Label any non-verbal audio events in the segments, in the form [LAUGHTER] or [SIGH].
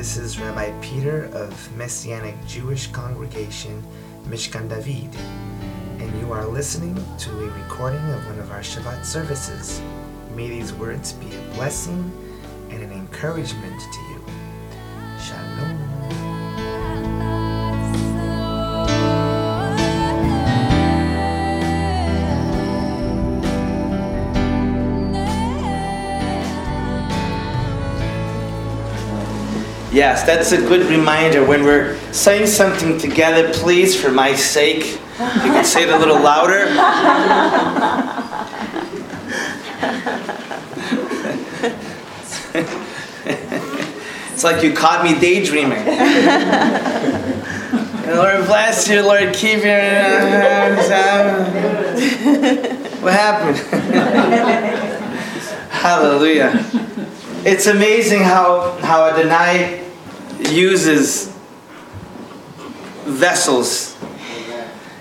This is Rabbi Peter of Messianic Jewish Congregation, Mishkan David, and you are listening to a recording of one of our Shabbat services. May these words be a blessing and an encouragement to you. Yes, that's a good reminder. When we're saying something together, please, for my sake, you can say it a little louder. it's like you caught me daydreaming. Lord bless you, Lord keep you. What happened? Hallelujah. It's amazing how, how Adonai uses vessels,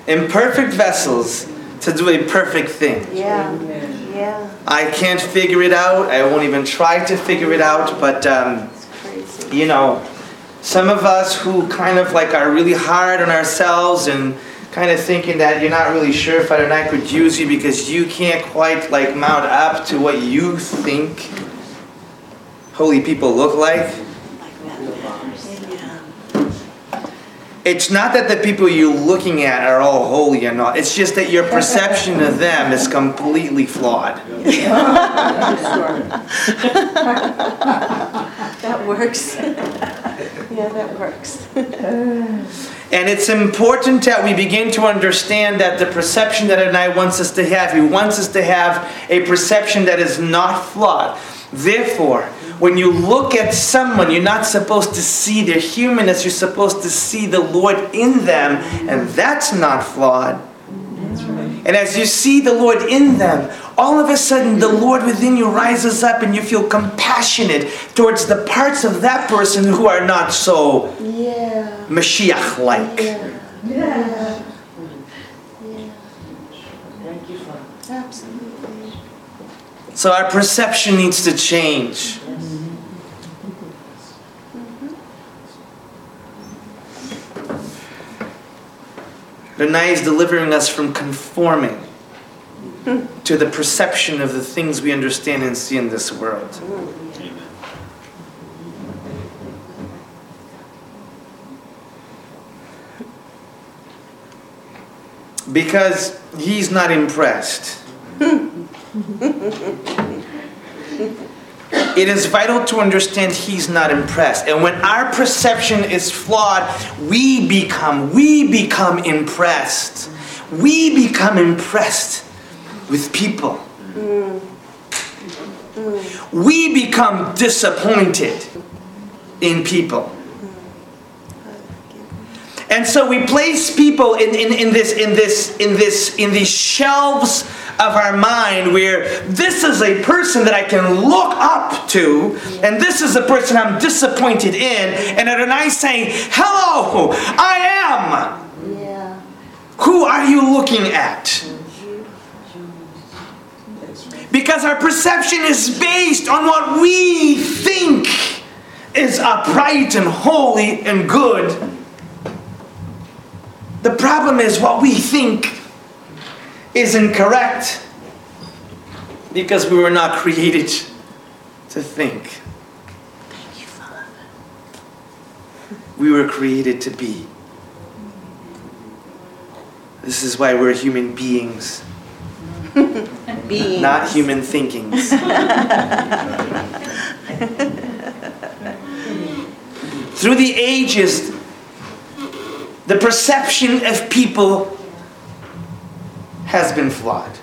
imperfect vessels, to do a perfect thing. Yeah, yeah, I can't figure it out. I won't even try to figure it out. But, um, you know, some of us who kind of like are really hard on ourselves and kind of thinking that you're not really sure if Adonai could use you because you can't quite like mount up to what you think holy people look like. Like that. Yeah. It's not that the people you're looking at are all holy and all. It's just that your perception of them is completely flawed. [LAUGHS] That works. [LAUGHS] Yeah, that works. [LAUGHS] And it's important that we begin to understand that the perception that Adonai wants us to have, He wants us to have a perception that is not flawed. Therefore, when you look at someone, you're not supposed to see their humanness, you're supposed to see the Lord in them, and that's not flawed. And as you see the Lord in them, all of a sudden the Lord within you rises up and you feel compassionate towards the parts of that person who are not so Yeah. Mashiach like. Yeah. Yeah. Yeah. Absolutely. So our perception needs to change. Adonai is delivering us from conforming hmm. to the perception of the things we understand and see in this world. Because he's not impressed. [LAUGHS] It is vital to understand he's not impressed. And when our perception is flawed, we become we become impressed. We become impressed with people. We become disappointed in people. And so we place people in, in, in this in this in this in these shelves of our mind where this is a person that I can look up to, and this is a person I'm disappointed in, and Adonai saying, Hello, I am. Yeah. Who are you looking at? Because our perception is based on what we think is upright and holy and good. The problem is what we think is incorrect because we were not created to think. We were created to be. This is why we're human beings, [LAUGHS] Being. not human thinkings. [LAUGHS] Through the ages, the perception of people has been flawed.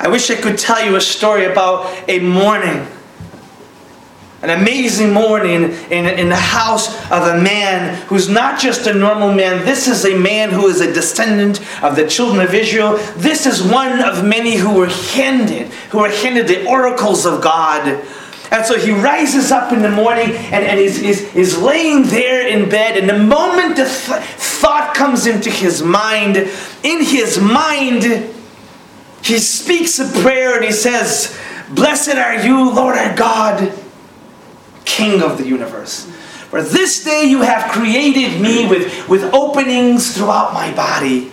I wish I could tell you a story about a morning, an amazing morning in, in the house of a man who's not just a normal man. This is a man who is a descendant of the children of Israel. This is one of many who were handed, who were handed the oracles of God. And so he rises up in the morning and, and is, is, is laying there in bed. And the moment the th- thought comes into his mind, in his mind, he speaks a prayer and he says, Blessed are you, Lord our God, King of the universe. For this day you have created me with, with openings throughout my body.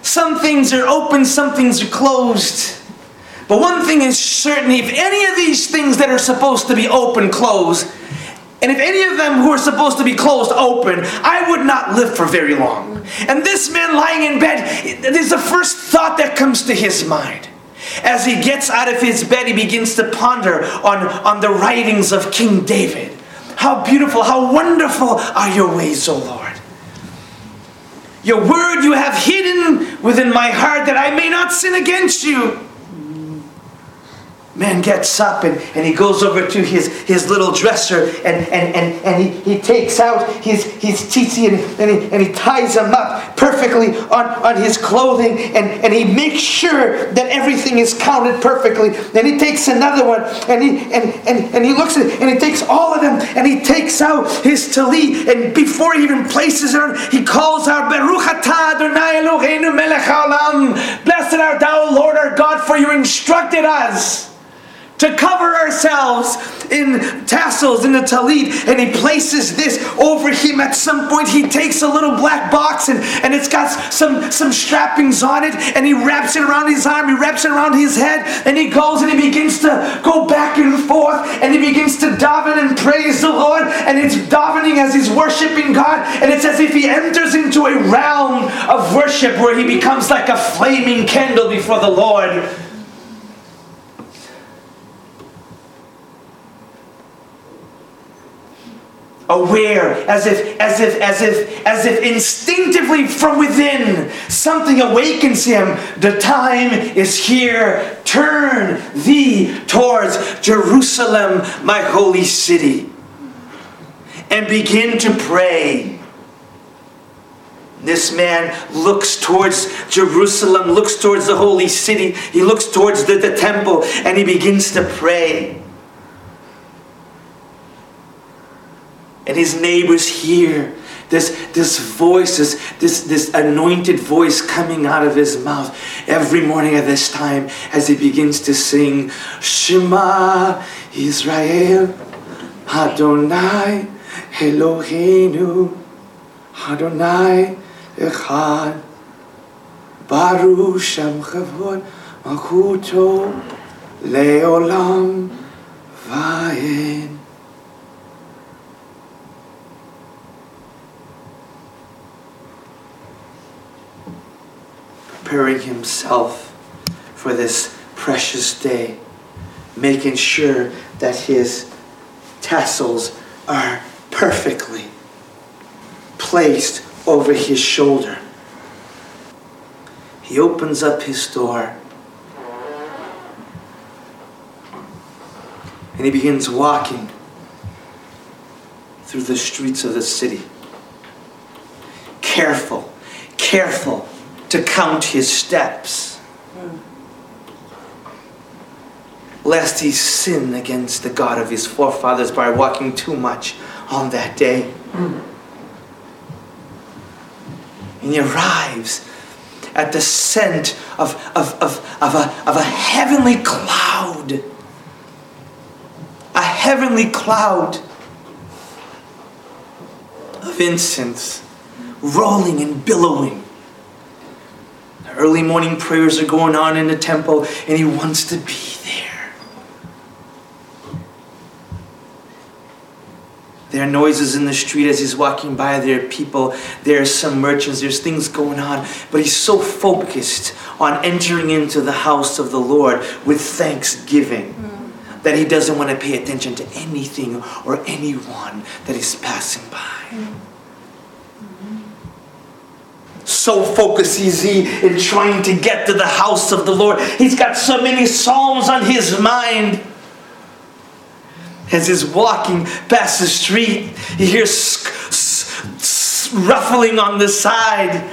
Some things are open, some things are closed. But one thing is certain if any of these things that are supposed to be open close, and if any of them who are supposed to be closed open, I would not live for very long. And this man lying in bed, is the first thought that comes to his mind. As he gets out of his bed, he begins to ponder on, on the writings of King David. How beautiful, how wonderful are your ways, O Lord. Your word you have hidden within my heart that I may not sin against you. Man gets up and, and he goes over to his, his little dresser and, and, and, and he, he takes out his, his tzitzit and, and, he, and he ties them up perfectly on, on his clothing and, and he makes sure that everything is counted perfectly. Then he takes another one and he, and, and, and he looks at it and he takes all of them and he takes out his talit and before he even places it on, he calls out, Baruch Adonai Eloheinu melech. Blessed art thou, Lord our God, for you instructed us to cover ourselves in tassels in the talit. And he places this over him. At some point he takes a little black box and, and it's got some some strappings on it. And he wraps it around his arm. He wraps it around his head. And he goes and he begins to go back and forth. And he begins to daven and praise the lord. And it's davening as he's worshiping god. And it's as if he enters into a realm of worship where he becomes like a flaming candle before the lord aware as if as if as if as if instinctively from within something awakens him. The time is here. Turn thee towards jerusalem my holy city and begin to pray. This man looks towards Jerusalem, looks towards the holy city, he looks towards the, the temple, and he begins to pray. And his neighbors hear this, this voice, this, this, this anointed voice coming out of his mouth every morning at this time as he begins to sing, Shema Israel, Adonai Eloheinu, Adonai Echad, Baruch Shem Chavod, Malchuto, Leolam, Vayin. Preparing himself for this precious day, making sure that his tassels are perfectly placed over his shoulder. He opens up his door and he begins walking through the streets of the city. Careful, careful to count his steps, lest he sin against the God of his forefathers by walking too much on that day. And he arrives at the scent of, of, of, of, a, of a heavenly cloud. A heavenly cloud of incense rolling and billowing Early morning prayers are going on in the temple, and he wants to be there. There are noises in the street as he's walking by. There are people, there are some merchants, there's things going on. But he's so focused on entering into the house of the Lord with thanksgiving mm. that he doesn't want to pay attention to anything or anyone that is passing by. Mm so focused is he in trying to get to the house of the Lord. He's got so many psalms on his mind. As he's walking past the street, he hears ruffling on the side.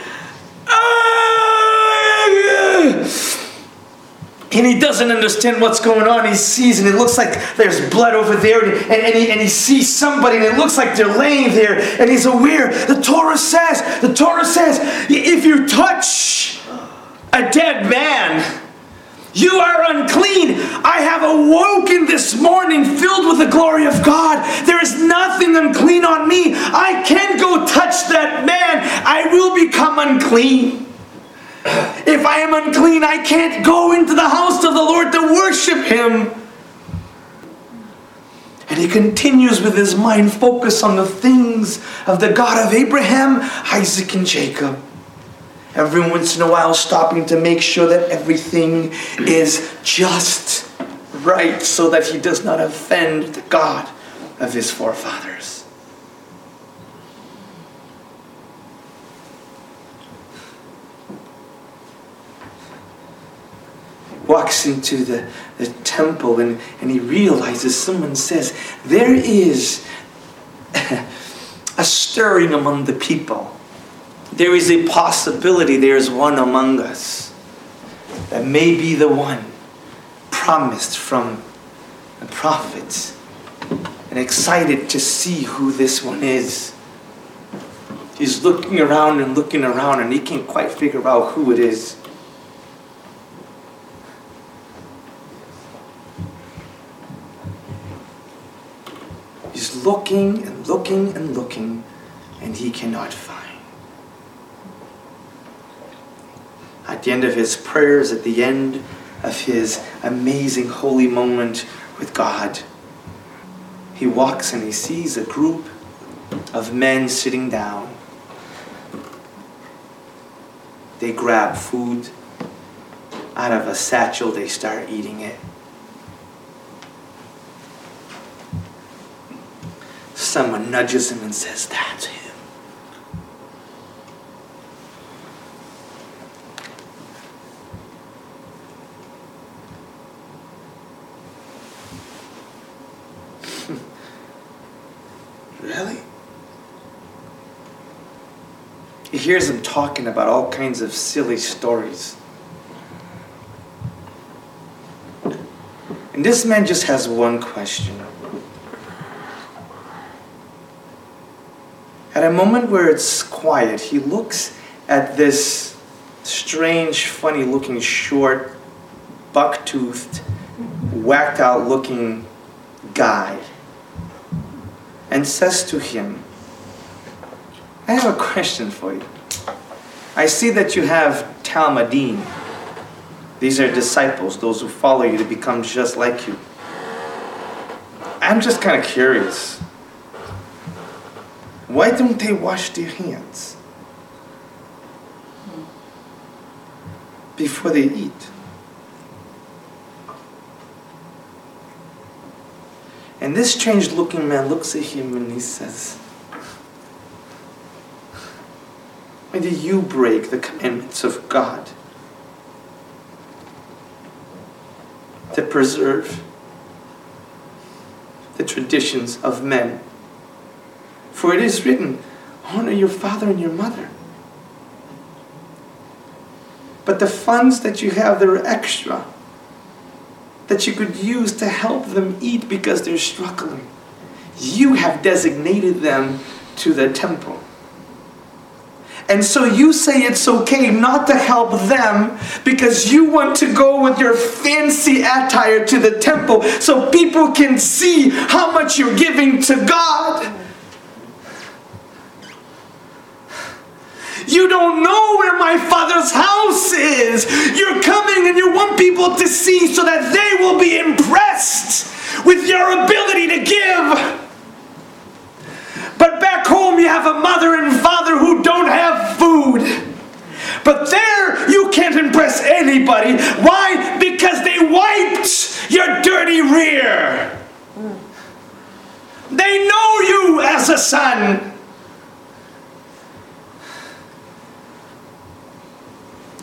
And he doesn't understand what's going on. He sees, and it looks like there's blood over there, and, and, and, he, and he sees somebody, and it looks like they're laying there, and he's aware. The Torah says, the Torah says, if you touch a dead man. You are unclean. I have awoken this morning filled with the glory of God. There is nothing unclean on me. I can go touch that man. I will become unclean. If I am unclean, I can't go into the house of the Lord to worship Him. And he continues with his mind focused on the things of the God of Abraham, Isaac, and Jacob. Every once in a while, stopping to make sure that everything is just right so that he does not offend the God of his forefathers. Walks into the, the temple and, and he realizes someone says, There is [LAUGHS] a stirring among the people. There is a possibility there is one among us that may be the one promised from the prophets and excited to see who this one is. He's looking around and looking around and he can't quite figure out who it is. He's looking and looking and looking, and he cannot find. At the end of his prayers, at the end of his amazing holy moment with God, he walks and he sees a group of men sitting down. They grab food out of a satchel, they start eating it. Someone nudges him and says, That's him. [LAUGHS] really? He hears him talking about all kinds of silly stories. And this man just has one question. A moment where it's quiet, he looks at this strange, funny looking, short, buck toothed, whacked out looking guy and says to him, I have a question for you. I see that you have Talmudim. These are disciples, those who follow you to become just like you. I'm just kind of curious. Why don't they wash their hands before they eat? And this strange looking man looks at him and he says, Why do you break the commandments of God to preserve the traditions of men? For it is written, honor your father and your mother. But the funds that you have that are extra, that you could use to help them eat because they're struggling, you have designated them to the temple. And so you say it's okay not to help them because you want to go with your fancy attire to the temple so people can see how much you're giving to God. You don't know where my father's house is. You're coming and you want people to see so that they will be impressed with your ability to give. But back home, you have a mother and father who don't have food. But there, you can't impress anybody. Why? Because they wiped your dirty rear. They know you as a son.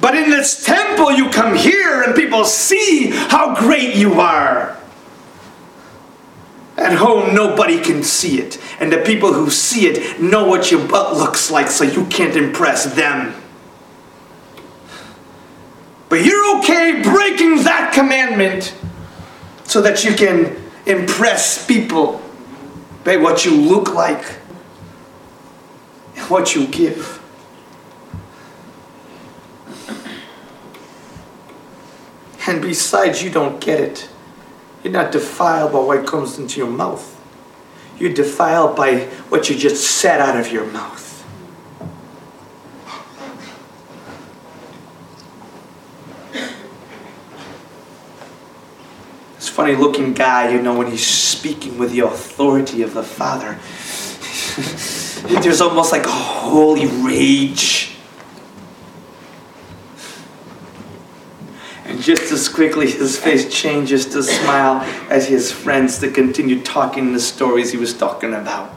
But in this temple, you come here and people see how great you are. At home, nobody can see it. And the people who see it know what your butt looks like, so you can't impress them. But you're okay breaking that commandment so that you can impress people by what you look like and what you give. And besides, you don't get it. You're not defiled by what comes into your mouth. You're defiled by what you just said out of your mouth. This funny looking guy, you know, when he's speaking with the authority of the Father, [LAUGHS] there's almost like a holy rage. Just as quickly his face changes to smile as his friends to continue talking the stories he was talking about.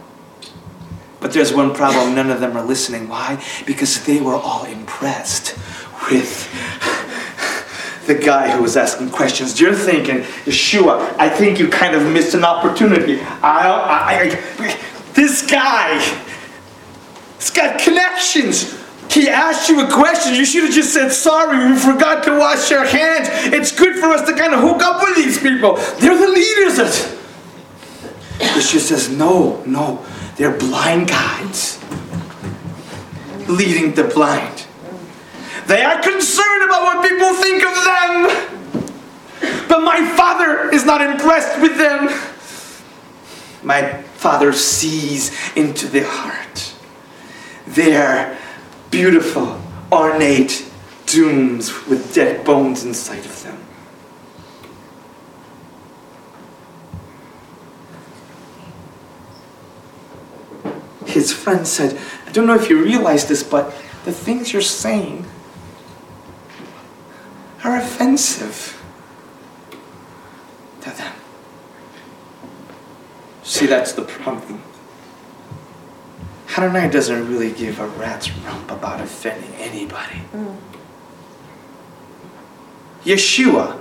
But there's one problem none of them are listening. Why? Because they were all impressed with the guy who was asking questions. You're thinking, Yeshua, I think you kind of missed an opportunity. I, I, I, this guy, he's got connections. He asked you a question. You should have just said, sorry, we forgot to wash our hands. It's good for us to kind of hook up with these people. They're the leaders. Yeshua says, no, no, they're blind guides leading the blind. They are concerned about what people think of them. But my Father is not impressed with them. My Father sees into their heart. Their beautiful, ornate tombs with dead bones inside of them. His friend said, I don't know if you realize this, but the things you're saying are offensive to them. See, that's the problem. Adonai doesn't really give a rat's rump about offending anybody. Mm. Yeshua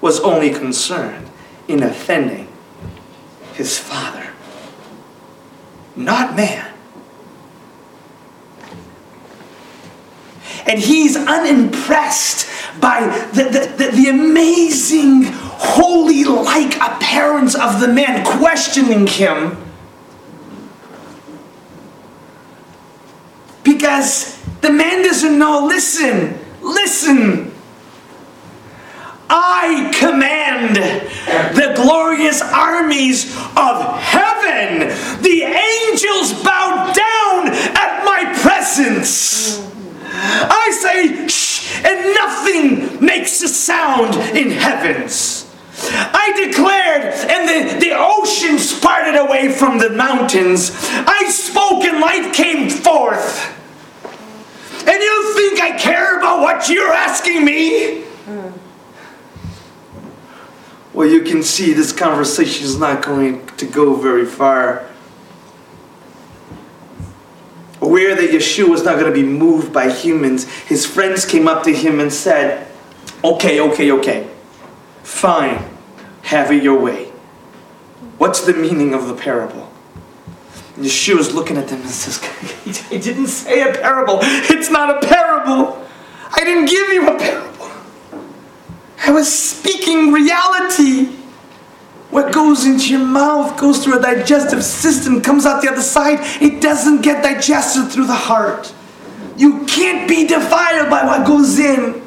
was only concerned in offending his Father, not man. And he's unimpressed by the, the, the, the amazing, holy like appearance of the man questioning him. Because the man doesn't know, listen, listen. I command the glorious armies of heaven. The angels bow down at my presence. I say shh, and nothing makes a sound in heavens. I declared, and the, the oceans parted away from the mountains. I spoke, and light came forth. And you think I care about what you're asking me? Mm. Well, you can see this conversation is not going to go very far aware that Yeshua was not going to be moved by humans, his friends came up to him and said, Okay, okay, okay. Fine. Have it your way. What's the meaning of the parable? And Yeshua's looking at them and says, [LAUGHS] He didn't say a parable. It's not a parable. I didn't give you a parable. I was speaking reality. What goes into your mouth goes through a digestive system, comes out the other side. It doesn't get digested through the heart. You can't be defiled by what goes in.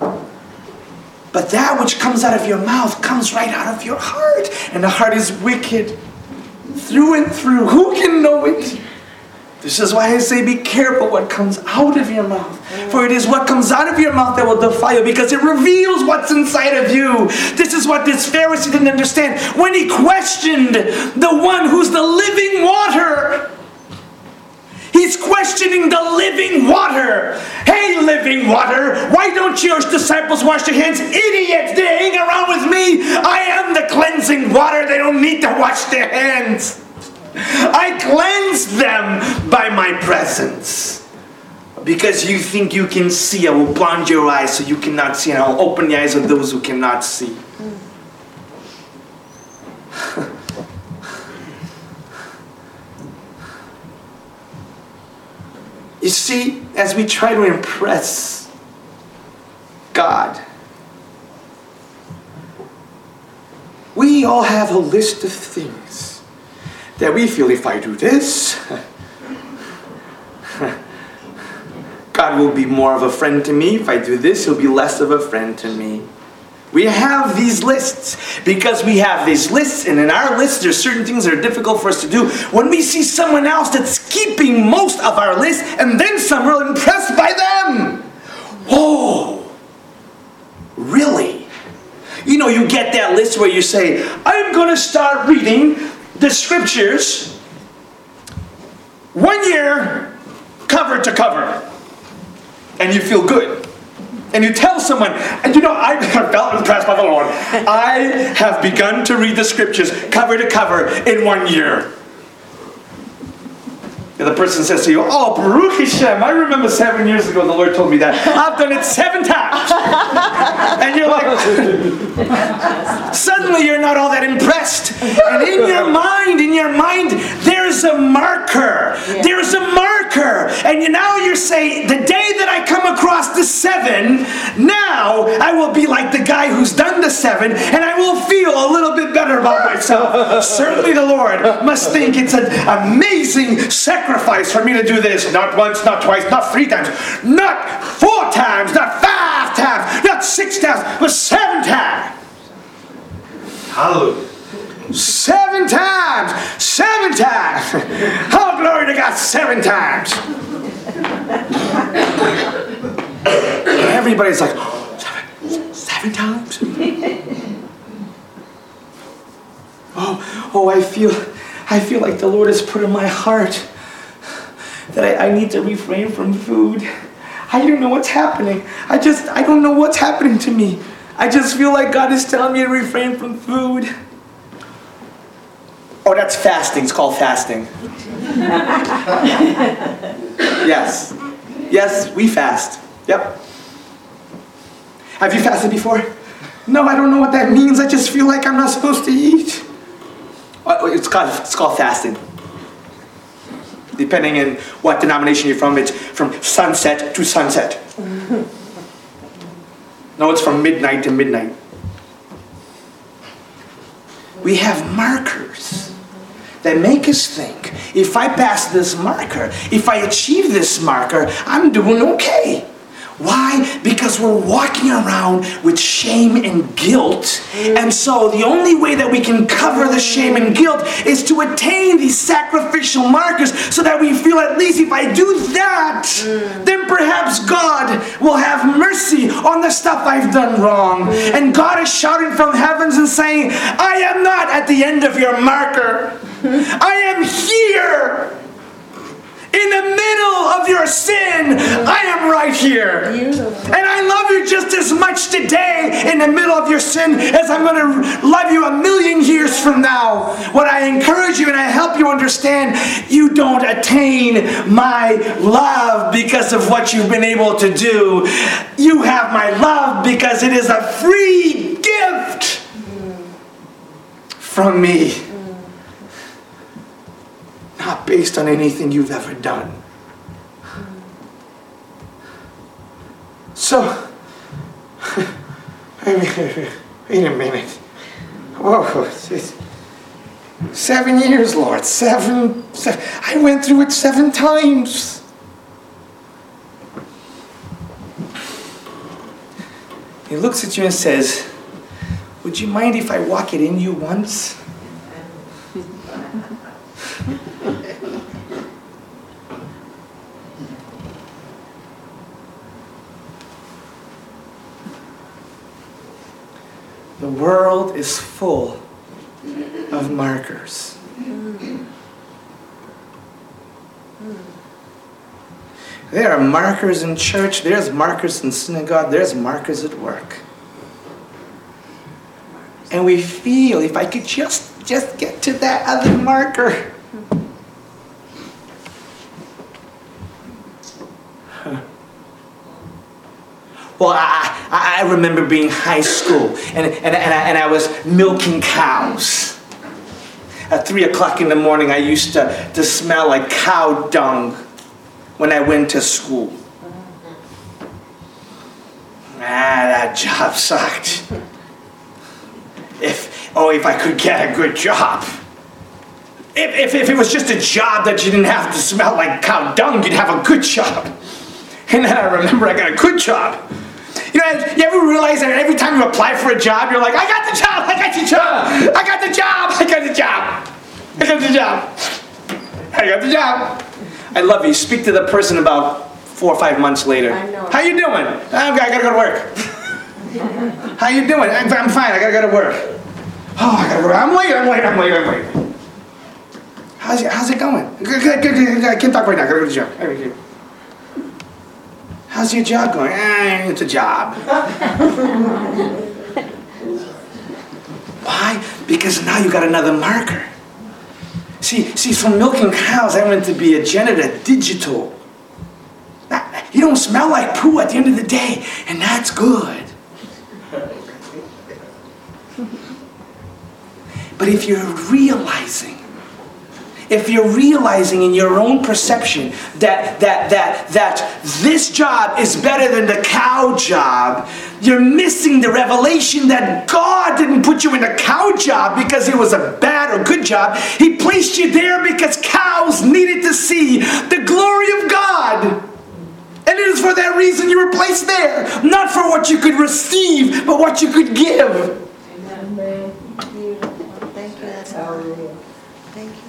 But that which comes out of your mouth comes right out of your heart. And the heart is wicked through and through. Who can know it? This is why I say be careful what comes out of your mouth. For it is what comes out of your mouth that will defile you because it reveals what's inside of you. This is what this Pharisee didn't understand. When he questioned the one who's the living water, he's questioning the living water. Hey, living water, why don't your disciples wash their hands? Idiots, they hang around with me. I am the cleansing water. They don't need to wash their hands. I cleanse them by my presence. Because you think you can see, I will blind your eyes so you cannot see, and I will open the eyes of those who cannot see. You see, as we try to impress God, we all have a list of things that we feel if I do this, [LAUGHS] God will be more of a friend to me. If I do this, he'll be less of a friend to me. We have these lists because we have these lists, and in our lists, there's certain things that are difficult for us to do. When we see someone else that's keeping most of our list, and then some, we're impressed by them. Oh, really? You know, you get that list where you say, I'm going to start reading the scriptures one year, cover to cover. And you feel good. And you tell someone, and you know, I felt impressed by the Lord. I have begun to read the scriptures cover to cover in one year. And the person says to you, Oh, Baruch Hashem, I remember seven years ago the Lord told me that. I've done it seven times. [LAUGHS] and you're like, suddenly you're not all that impressed. And in your mind, in your mind, there's a marker. Yeah. There's a marker. And you, now you're saying, the day that I come across the seven, now I will be like the guy who's done the seven, and I will feel a little bit better about myself. Certainly the Lord must think it's an amazing sacrifice for me to do this. Not once, not twice, not three times, not four times, not five times, not six times, but seven times. Hallelujah. Seven times! Seven times! Oh, glory to God, seven times! Everybody's like, oh, seven, seven times? Oh, oh, I feel, I feel like the Lord has put in my heart that I, I need to refrain from food. I don't know what's happening. I just, I don't know what's happening to me. I just feel like God is telling me to refrain from food. Oh, that's fasting. It's called fasting. [LAUGHS] yes. Yes, we fast. Yep. Have you fasted before? No, I don't know what that means. I just feel like I'm not supposed to eat. It's called, it's called fasting. Depending on what denomination you're from, it's from sunset to sunset. [LAUGHS] No, it's from midnight to midnight. We have markers that make us think if I pass this marker, if I achieve this marker, I'm doing okay. Why? Because we're walking around with shame and guilt. And so the only way that we can cover the shame and guilt is to attain these sacrificial markers so that we feel at least if I do that, mm. then perhaps God will have mercy on the stuff I've done wrong. Mm. And God is shouting from heavens and saying, I am not at the end of your marker. [LAUGHS] I am here in the middle of your sin, I am right here. And I love you just as much today in the middle of your sin as I'm going to love you a million years from now. What I encourage you and I help you understand, you don't attain my love because of what you've been able to do. You have my love because it is a free gift from me not based on anything you've ever done. So, [LAUGHS] wait a minute. Whoa, seven years, Lord. Seven, seven. I went through it seven times. He looks at you and says, Would you mind if I walk it in you once? [LAUGHS] The world is full of markers. There are markers in church, there's markers in synagogue, there's markers at work. And we feel if I could just just get to that other marker. [LAUGHS] Well, I, I remember being high school and, and, and, I, and I was milking cows. At 3 o'clock in the morning, I used to, to smell like cow dung when I went to school. Ah, that job sucked. If, oh, if I could get a good job. If, if, if it was just a job that you didn't have to smell like cow dung, you'd have a good job. And then I remember I got a good job. You know, you ever realize that every time you apply for a job, you're like, I got the job, I got the job, I got the job, I got the job, I got the job, I got the job. I love you. Speak to the person about four or five months later. I know. How you doing? I'm, I gotta go to work. How you doing? I'm, I'm fine. I gotta go to work. Oh, I gotta go. I'm late. I'm late. I'm late. I'm late. How's it, how's it going? Good, good, good, good. I can't talk right now. I gotta go to the job. How's your job going? Eh, it's a job. Why? Because now you got another marker. See, see, from milking cows, I went to be a janitor, digital. Now, You don't smell like poo at the end of the day, and that's good. But if you're realizing, if you're realizing in your own perception that that that that this job is better than the cow job, you're missing the revelation that God didn't put you in a cow job because it was a bad or good job. He placed you there because cows needed to see the glory of God. And it is for that reason you were placed there, not for what you could receive, but what you could give. Amen. Thank you. Thank you.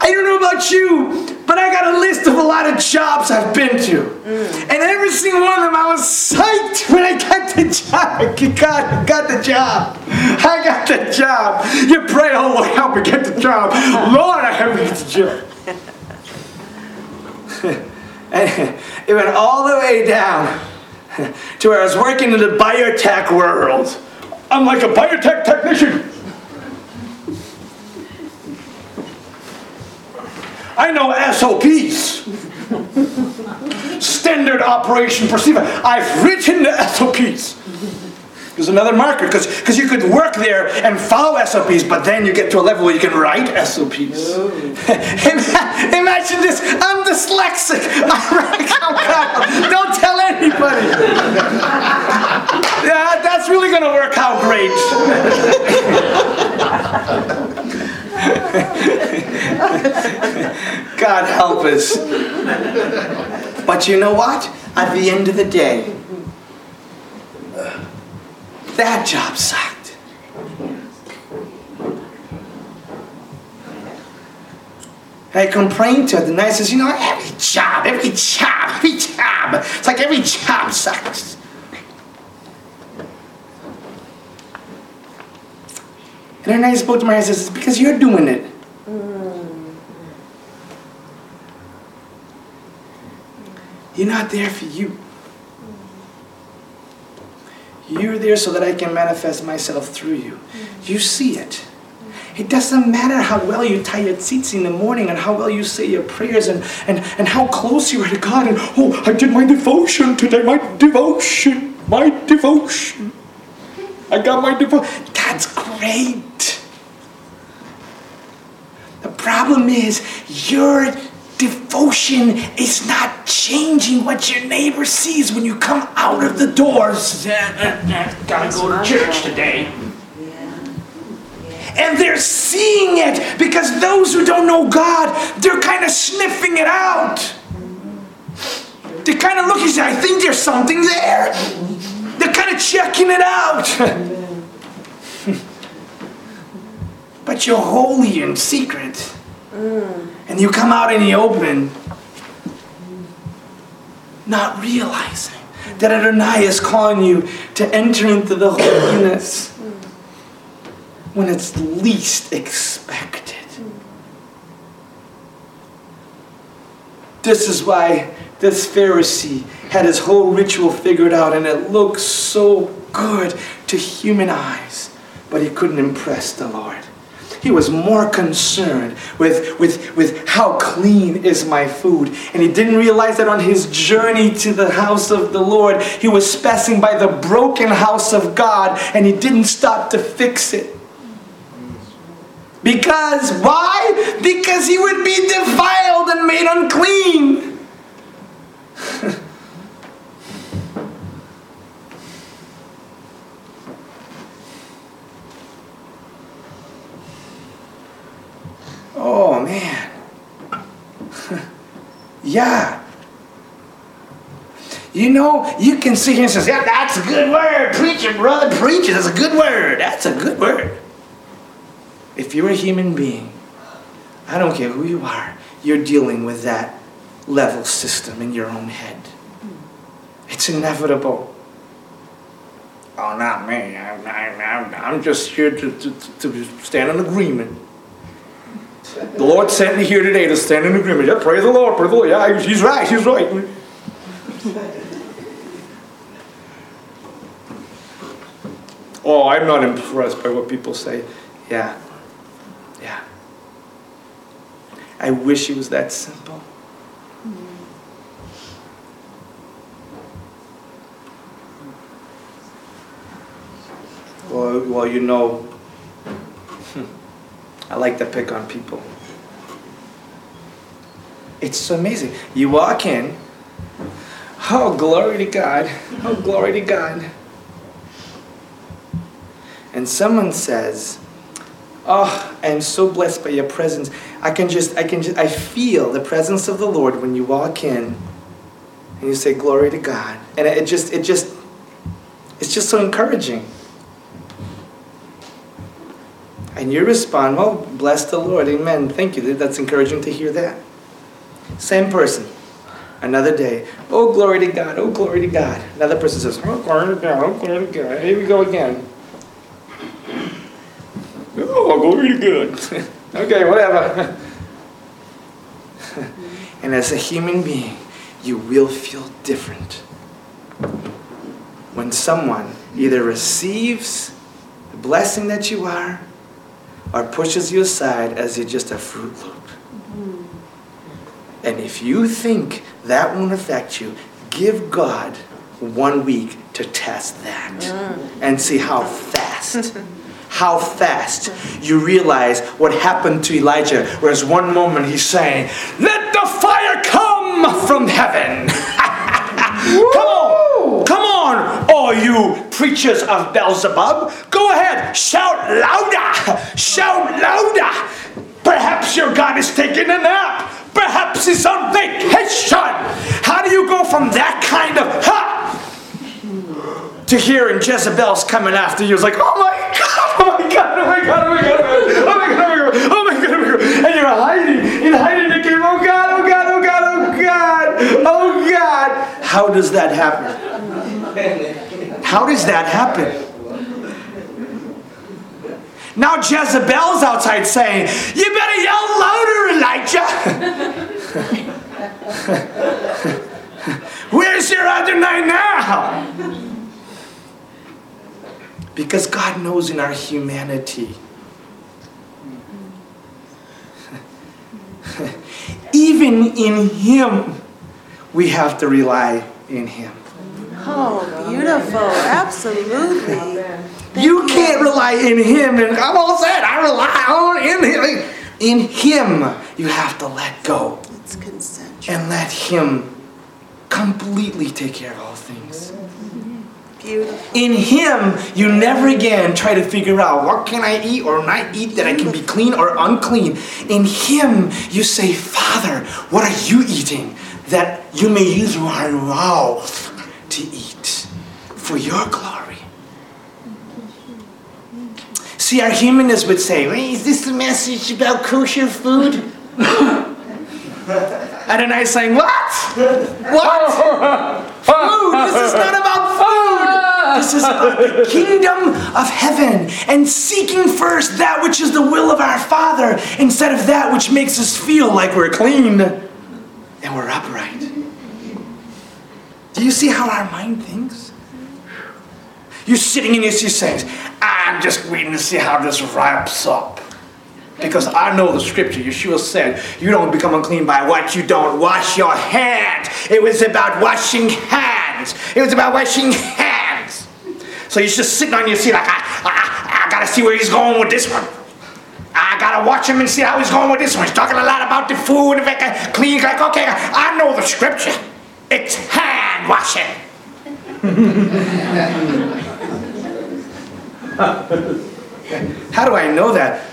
I don't know about you, but I got a list of a lot of jobs I've been to. Mm. And every single one of them, I was psyched when I got the job. [LAUGHS] I got, got the job. I got the job. You pray, oh, Lord, help me get the job. [LAUGHS] Lord, I help me get the job. [LAUGHS] and it went all the way down to where I was working in the biotech world. I'm like a biotech technician. I know SOPs. Standard operation procedure. I've written the SOPs. There's another marker because you could work there and follow SOPs, but then you get to a level where you can write SOPs. Oh. [LAUGHS] Ima- Imagine this. I'm dyslexic. [LAUGHS] I write oh, Don't tell anybody. Yeah, that's really going to work out great. [LAUGHS] [LAUGHS] God help us. But you know what? At the end of the day, that job sucked. I complained to the night says, you know, every job, every job, every job. It's like every job sucks. And then I spoke to my it's because you're doing it. Mm. You're not there for you. You're there so that I can manifest myself through you. Mm. You see it. Mm. It doesn't matter how well you tie your tzitzit in the morning and how well you say your prayers and, and, and how close you are to God and oh I did my devotion today, my devotion, my devotion. I got my devotion. That's great. Problem is your devotion is not changing what your neighbor sees when you come out of the doors. Gotta go to church today. And they're seeing it because those who don't know God, they're kind of sniffing it out. They're kind of look and say, I think there's something there. They're kind of checking it out. [LAUGHS] but you're holy in secret. And you come out in the open, not realizing that Adonai is calling you to enter into the holiness when it's least expected. This is why this Pharisee had his whole ritual figured out and it looked so good to human eyes, but he couldn't impress the Lord. He was more concerned with, with, with how clean is my food. And he didn't realize that on his journey to the house of the Lord, he was passing by the broken house of God and he didn't stop to fix it. Because, why? Because he would be defiled and made unclean. Oh man. [LAUGHS] yeah. You know, you can sit here and say, yeah, that's a good word. Preach it, brother. Preach it. That's a good word. That's a good word. If you're a human being, I don't care who you are, you're dealing with that level system in your own head. It's inevitable. Oh, not me. I'm, I'm, I'm just here to, to, to stand in agreement. The Lord sent me here today to stand in agreement. Yeah, praise the Lord, praise the Lord. Yeah, he's right, he's right. oh, I'm not impressed by what people say. Yeah, yeah. I wish it was that simple. Well, well, you know, I like to pick on people. It's so amazing. You walk in, oh, glory to God, oh, glory to God. And someone says, oh, I am so blessed by your presence. I can just, I can just, I feel the presence of the Lord when you walk in and you say, glory to God. And it just, it just, it's just so encouraging. And you respond, well, bless the Lord, amen. Thank you. That's encouraging to hear that. Same person, another day. Oh, glory to God, oh, glory to God. Another person says, oh, glory to God, oh, glory to God. Here we go again. Oh, glory to God. [LAUGHS] okay, whatever. [LAUGHS] and as a human being, you will feel different when someone either receives the blessing that you are or pushes you aside as you're just a Fruit Loop. And if you think that won't affect you, give God one week to test that mm. and see how fast. how fast you realize what happened to Elijah. Whereas one moment he's saying, Let the fire come from heaven. [LAUGHS] come on, on, all you preachers of Beelzebub. Go ahead, shout louder, shout louder. Perhaps your God is taking a nap. Perhaps he's on vacation. How do you go from that kind of ha to hearing Jezebel's coming after you? It's like, oh my God, oh my God, oh my God, oh my God, oh my God, oh my God, oh my God, oh my God. And you're hiding, you're hiding cave. Oh God, oh God, oh God, oh God, oh God. How does that happen? How does that happen? Now Jezebel's outside saying, You better yell louder, Elijah. [LAUGHS] Where's your Adonai now? Because God knows in our humanity, [LAUGHS] even in Him, we have to rely in Him. Oh, beautiful. Absolutely. You can't rely in Him. And I'm all set. I rely on in Him. In Him, you have to let go. It's consensual. And let Him completely take care of all things. Beautiful. In Him, you never again try to figure out what can I eat or not eat that I can be clean or unclean. In Him, you say, Father, what are you eating that you may use my mouth to eat for your glory? See, our humanness would say, is this a message about kosher food? [LAUGHS] Adonai saying, what? What? food. This is not about food. This is about the kingdom of heaven and seeking first that which is the will of our Father instead of that which makes us feel like we're clean and we're upright. Do you see how our mind thinks? You're sitting in your seat saying, I'm just waiting to see how this wraps up. Because I know the scripture. Yeshua said, You don't become unclean by what you don't wash your hands. It was about washing hands. It was about washing hands. So you're just sitting on your seat like, I, I, I gotta see where he's going with this one. I gotta watch him and see how he's going with this one. He's talking a lot about the food, can clean, like, okay, I know the scripture. It's hand washing. How do I know that?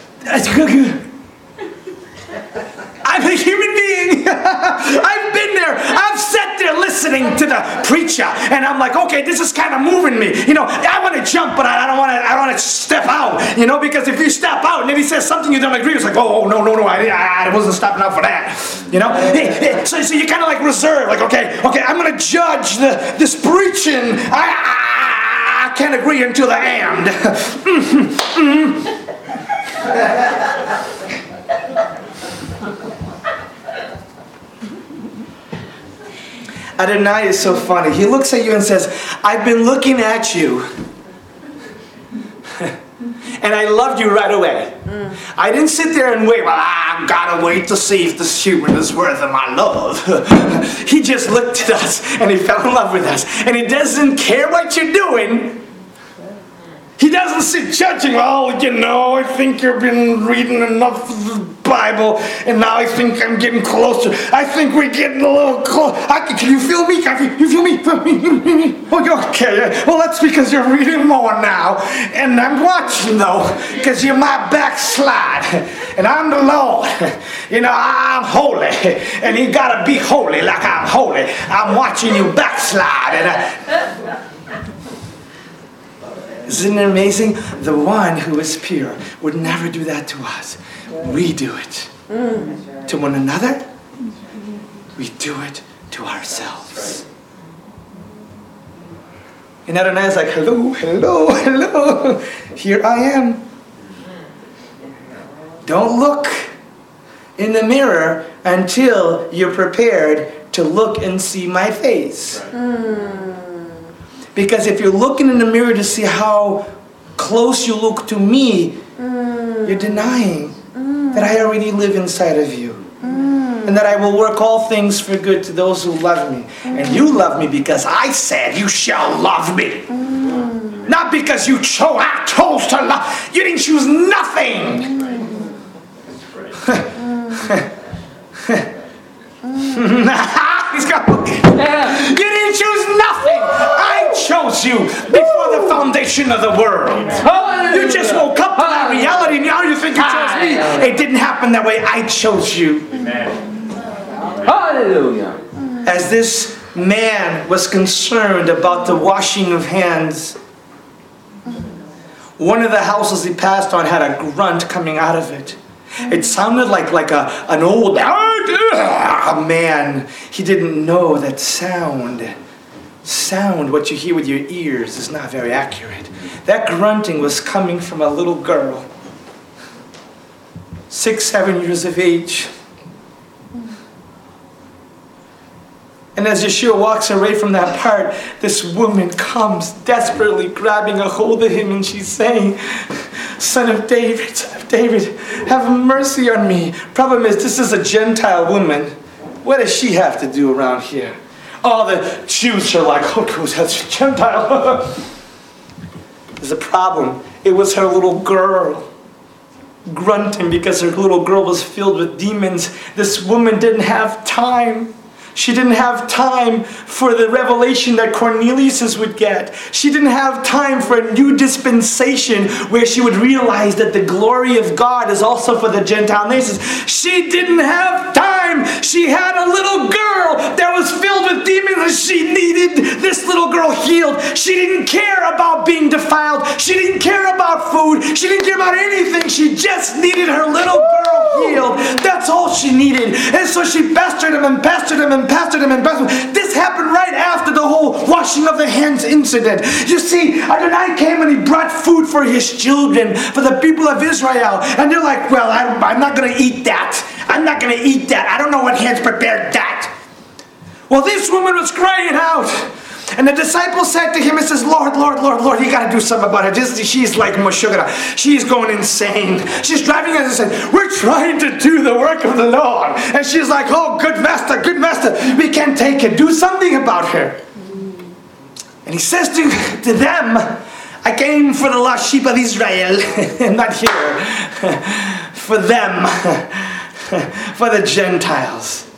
I'm a human being. [LAUGHS] I've been there. I've sat there. Listening to the preacher, and I'm like, okay, this is kind of moving me. You know, I want to jump, but I, don't want to. I want to step out. You know, because if you step out and then he says something you don't agree, it's like, oh, oh no, no, no, I, I, wasn't stepping out for that. You know, so, so you kind of like reserve, like, okay, okay, I'm gonna judge the this preaching. I, I, I can't agree until the [LAUGHS] end. Mm-hmm, mm-hmm. Adonai is so funny. He looks at you and says, I've been looking at you. [LAUGHS] and I loved you right away. Mm. I didn't sit there and wait, well, I've gotta wait to see if this human is worth of my love. [LAUGHS] he just looked at us and he fell in love with us. And he doesn't care what you're doing. He doesn't sit judging, well, you know, I think you've been reading enough of the Bible, and now I think I'm getting closer. I think we're getting a little close. can you feel me? Can you feel me? [LAUGHS] Oh, okay. Well, that's because you're reading more now, and I'm watching though, because you're my backslide, and I'm the Lord. [LAUGHS] You know, I'm holy, and you gotta be holy like I'm holy. I'm watching you backslide, and I, isn't it amazing? The one who is pure would never do that to us. We do it mm. to one another. We do it to ourselves. And Adonai is like, hello, hello, hello. Here I am. Don't look in the mirror until you're prepared to look and see my face. Mm. Because if you're looking in the mirror to see how close you look to me, mm. you're denying mm. that I already live inside of you. Mm. And that I will work all things for good to those who love me. And you love me because I said you shall love me. Not because you chose, I chose to love. You didn't choose nothing. [LAUGHS] [LAUGHS] He's going, you didn't choose nothing. I chose you before the foundation of the world. You just woke up to that reality. And Now you think you chose me. It didn't happen that way. I chose you. Amen. Hallelujah. As this man was concerned about the washing of hands, one of the houses he passed on had a grunt coming out of it. It sounded like, like a, an old a man. He didn't know that sound, sound, what you hear with your ears, is not very accurate. That grunting was coming from a little girl, six, seven years of age. And as Yeshua walks away from that part, this woman comes desperately grabbing a hold of him and she's saying, Son of David, son of David, have mercy on me. Problem is, this is a Gentile woman. What does she have to do around here? All the Jews are like, oh, that's a Gentile. [LAUGHS] There's a problem. It was her little girl grunting because her little girl was filled with demons. This woman didn't have time she didn't have time for the revelation that Cornelius would get. She didn't have time for a new dispensation where she would realize that the glory of God is also for the Gentile nations. She didn't have time. She had a little girl that was filled with demons and she needed this little girl healed. She didn't care about being defiled. She didn't care about food. She didn't care about anything. She just needed her little girl healed. That's all she needed. And so she pestered him and pestered him and pastored him and pastored him. This happened right after the whole washing of the hands incident. You see, Adonai came and he brought food for his children, for the people of Israel. And they're like, well, I, I'm not going to eat that. I'm not going to eat that. I don't know what hands prepared that. Well, this woman was crying out. And the disciples said to him He says, Lord, Lord, Lord, Lord, you got to do something about her. Just, she's like Meshuggah. She's going insane. She's driving us and we're trying to do the work of the Lord. And she's like, oh, good master, good master. We can't take it. Do something about her. And he says to, to them, I came for the lost sheep of Israel. [LAUGHS] And not here. [LAUGHS] for them. [LAUGHS] for the Gentiles.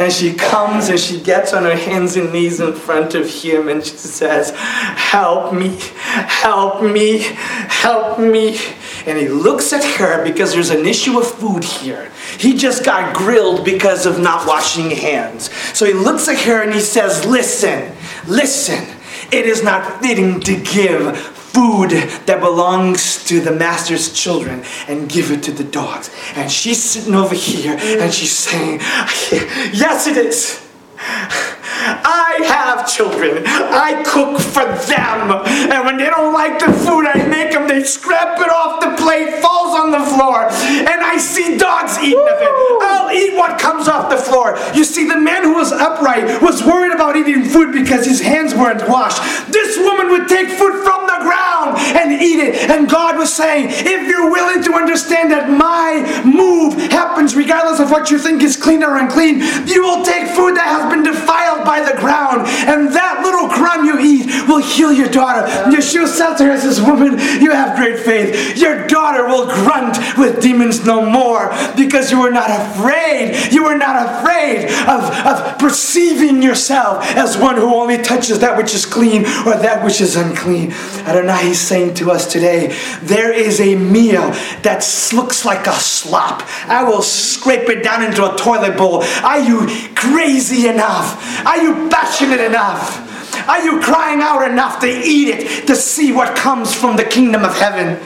And she comes and she gets on her hands and knees in front of him and she says, Help me, help me, help me. and he looks at her because there's an issue of food here. He just got grilled because of not washing hands. So he looks at her and he says, Listen, listen, it is not fitting to give food that belongs to the master's children and give it to the dogs. And she's sitting over here and she's saying, Yes, it is. I have children. I cook for them. And when they don't like the food I make them, they scrap it off the plate, falls on the floor. And I see dogs eating of it. I'll eat what comes off the floor. You see, the man who was upright was worried about eating food because his hands weren't washed. This woman would take food from the ground and eat it. And God was saying, if you're willing to understand that my move happens regardless of what you think is clean or unclean, you will take food that has been defiled by the ground, and that will heal your daughter. Yeshua said to her, says, Woman, you have great faith. Your daughter will grunt with demons no more because you were not afraid. You were not afraid of, of perceiving yourself as one who only touches that which is clean or that which is unclean. Adonai is saying to us today, there is a meal that looks like a slop. I will scrape it down into a toilet bowl. Are you crazy enough? Are you passionate enough? Are you crying out enough to eat it, to see what comes from the kingdom of heaven?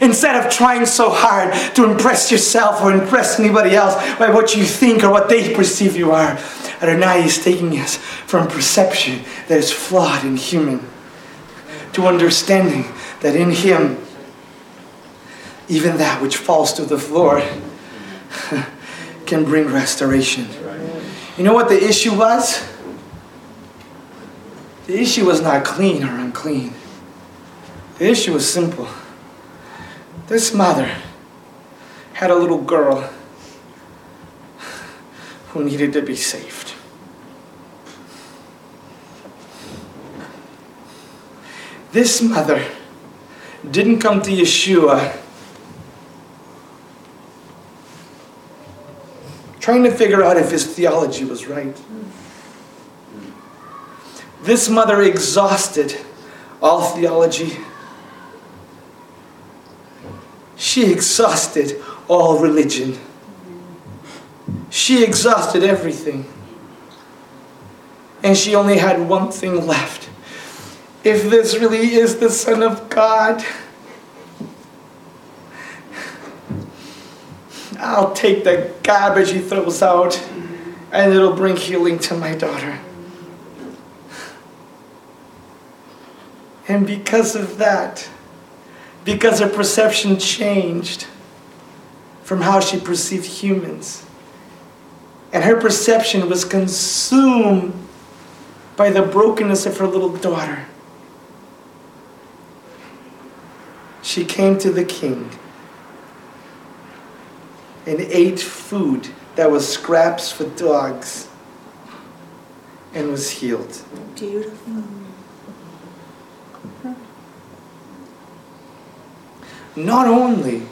Instead of trying so hard to impress yourself or impress anybody else by what you think or what they perceive you are. Adonai is taking us from perception that is flawed and human to understanding that in Him, even that which falls to the floor [LAUGHS] can bring restoration. You know what the issue was? The issue was not clean or unclean. The issue was simple. This mother had a little girl who needed to be saved. This mother didn't come to Yeshua trying to figure out if his theology was right. This mother exhausted all theology. She exhausted all religion. She exhausted everything. And she only had one thing left. If this really is the Son of God, I'll take the garbage he throws out and it'll bring healing to my daughter. And because of that, because her perception changed from how she perceived humans, and her perception was consumed by the brokenness of her little daughter, she came to the king and ate food that was scraps for dogs and was healed. Beautiful. Not only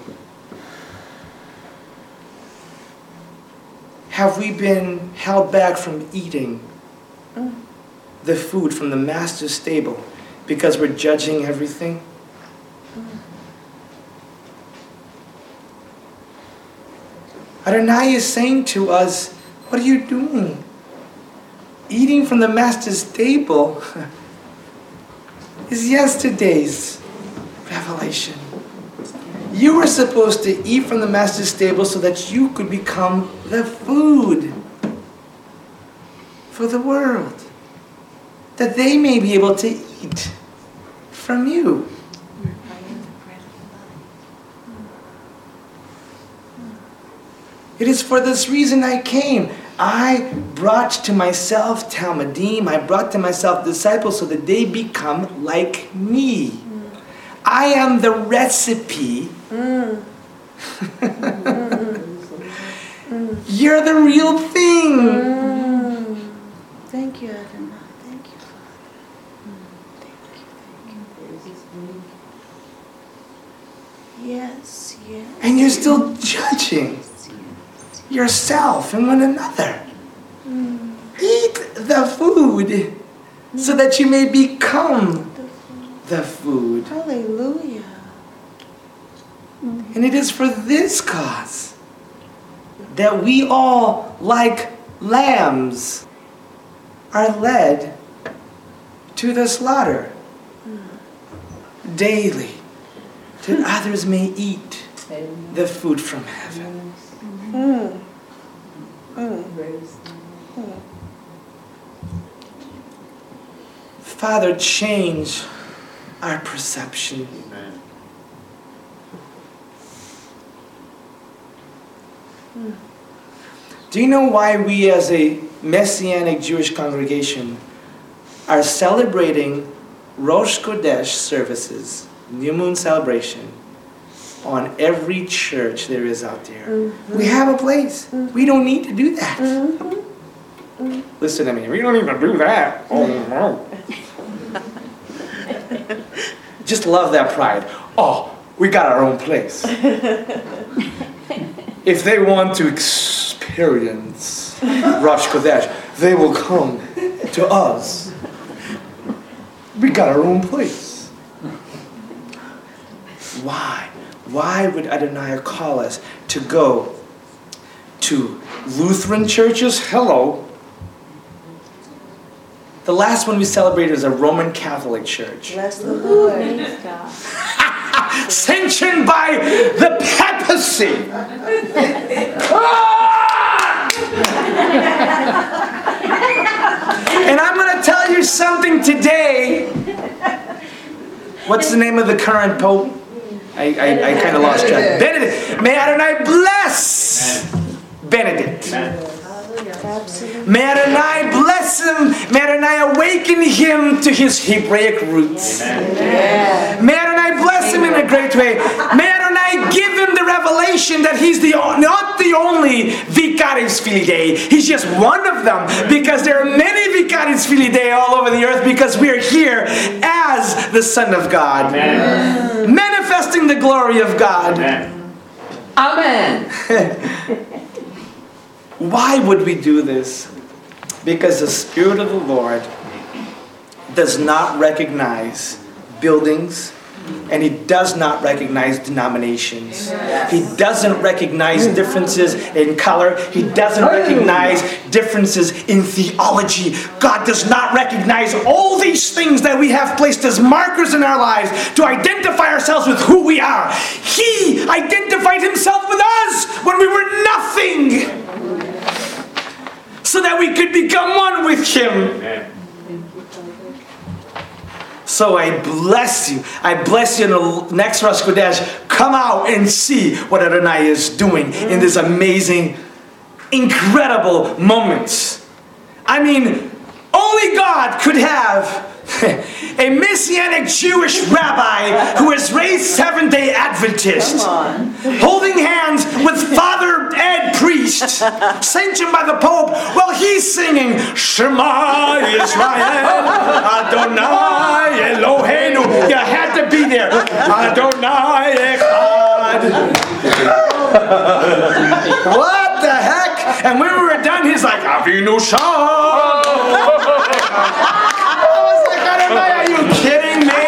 have we been held back from eating the food from the master's table because we're judging everything. Adonai is saying to us, What are you doing? Eating from the master's table [LAUGHS] is yesterday's revelation. You were supposed to eat from the master's table so that you could become the food for the world. That they may be able to eat from you. It is for this reason I came. I brought to myself Talmidim, I brought to myself disciples so that they become like me. I am the recipe. [LAUGHS] You're the real thing. Mm. Thank you, Adonai. Thank you, Father. Mm. Thank you, thank you. Yes, yes. And you're still judging yes, yes. yourself and one another. Mm. Eat the food so that you may become the food. Hallelujah. And it is for this cause that we all, like lambs, are led to the slaughter daily, that others may eat the food from heaven. Mm. Mm. Father, change our perception. Do you know why we, as a Messianic Jewish congregation, are celebrating Rosh Chodesh services, New Moon celebration, on every church there is out there? Mm-hmm. We have a place. We don't need to do that. Mm-hmm. Listen to me. We don't even do that. Oh no. Just love that pride. Oh, we got our own place. [LAUGHS] if they want to experience Rosh Chodesh, they will come to us. We got our own place. Why? Why would Adonai call us to go to Lutheran churches? Hello. The last one we celebrated is a Roman Catholic church. Bless the Lord. [LAUGHS] sanctioned by the papacy. Ah! and I'm going to tell you something today. What's the name of the current pope? I, I, I kind of lost track. Benedict. May Adonai bless Benedict. Absolutely. May Adonai bless him. May Adonai awaken him to his Hebraic roots. May Adonai bless him in a great way. May Adonai give him the revelation that he's the not the only Vicarius Filii He's just one of them because there are many Vicarius Filii all over the earth because we are here as the Son of God. Manifesting the glory of God. Amen. [LAUGHS] Why would we do this? Because the Spirit of the Lord does not recognize buildings and He does not recognize denominations. He doesn't recognize differences in color. He doesn't recognize differences in theology. God does not recognize all these things that we have placed as markers in our lives to identify ourselves with who we are. He identified Himself with us when we were nothing so that we could become one with Him. So I bless you. I bless you in the next Rosh Chodesh. Come out and see what Adonai is doing in this amazing, incredible moments. I mean, only God could have [LAUGHS] a Messianic Jewish rabbi who is raised Seventh day Adventist, holding hands with Father Ed Priest, [LAUGHS] sanctioned by the Pope, while he's singing Shema Israel, Adonai Eloheinu. You had to be there. Adonai Echad. [LAUGHS] what the heck? And when we were done, he's like, Avinu Shah. I was like, Adonai, are you kidding me?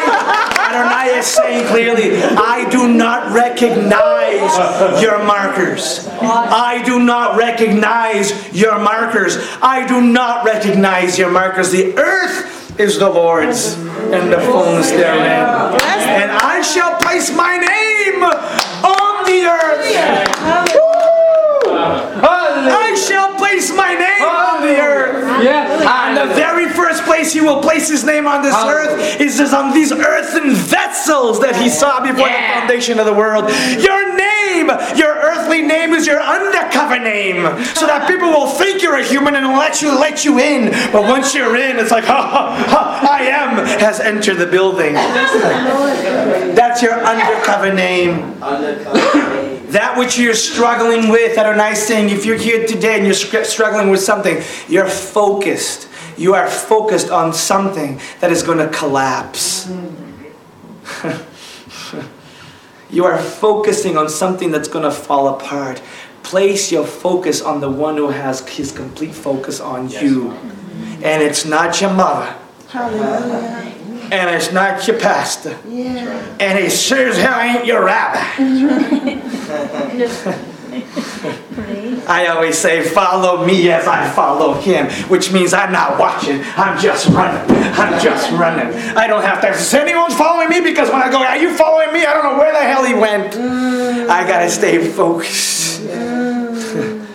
Adonai is saying clearly, I do not recognize your markers. I do not recognize your markers. I do not recognize your markers. The earth is the Lord's and the fullness therein. And I shall place my name on the earth. I shall place my name on the earth. Yes. And the very first place he will place his name on this earth is just on these earthen vessels that he saw before the foundation of the world. Your name, your earthly name is your undercover name. So that people will think you're a human and let you let you in. But once you're in, it's like, [LAUGHS] ha ha ha, I am has entered the building. That's your undercover name. That which you're struggling with, that Adonai's saying, if you're here today and you're str- struggling with something, you're focused. You are focused on something that is going to collapse. [LAUGHS] you are focusing on something that's going to fall apart. Place your focus on the one who has his complete focus on you. And it's not your mother. Hallelujah. And it's not your pastor. Yeah. And he sure as hell ain't your rabbi. [LAUGHS] I always say, follow me as I follow him, which means I'm not watching, I'm just running. I'm just running. I don't have to, if anyone's following me, because when I go, are you following me? I don't know where the hell he went. I gotta stay focused. [LAUGHS]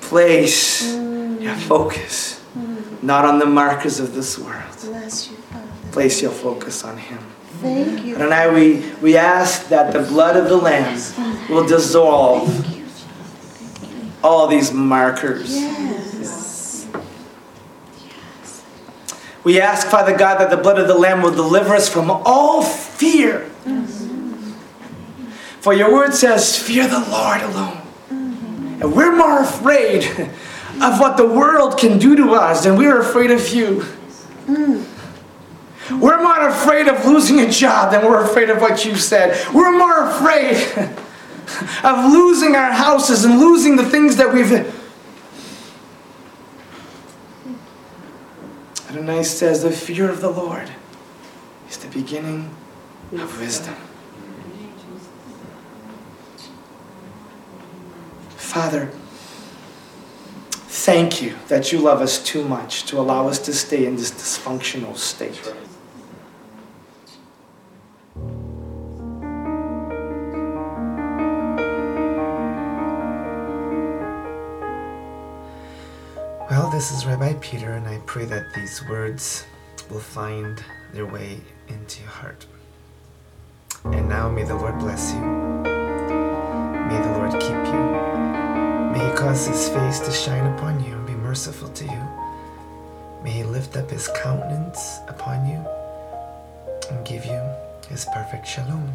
Place your focus, not on the markers of this world. Bless you, Place your focus on him. Thank you. Adonai, we, we ask that the blood of the Lamb will dissolve. All these markers. Yes. yes. We ask, Father God, that the blood of the Lamb will deliver us from all fear. For your word says, Fear the Lord alone. And we're more afraid of what the world can do to us than we're afraid of you. We're more afraid of losing a job than we're afraid of what you said. We're more afraid [LAUGHS] of losing our houses and losing the things that we've. Adonai says, The fear of the Lord is the beginning of wisdom. Father, thank you that you love us too much to allow us to stay in this dysfunctional state. Well, this is Rabbi Peter, and I pray that these words will find their way into your heart. And now may the Lord bless you. May the Lord keep you. May he cause his face to shine upon you and be merciful to you. May he lift up his countenance upon you and give you his perfect shalom.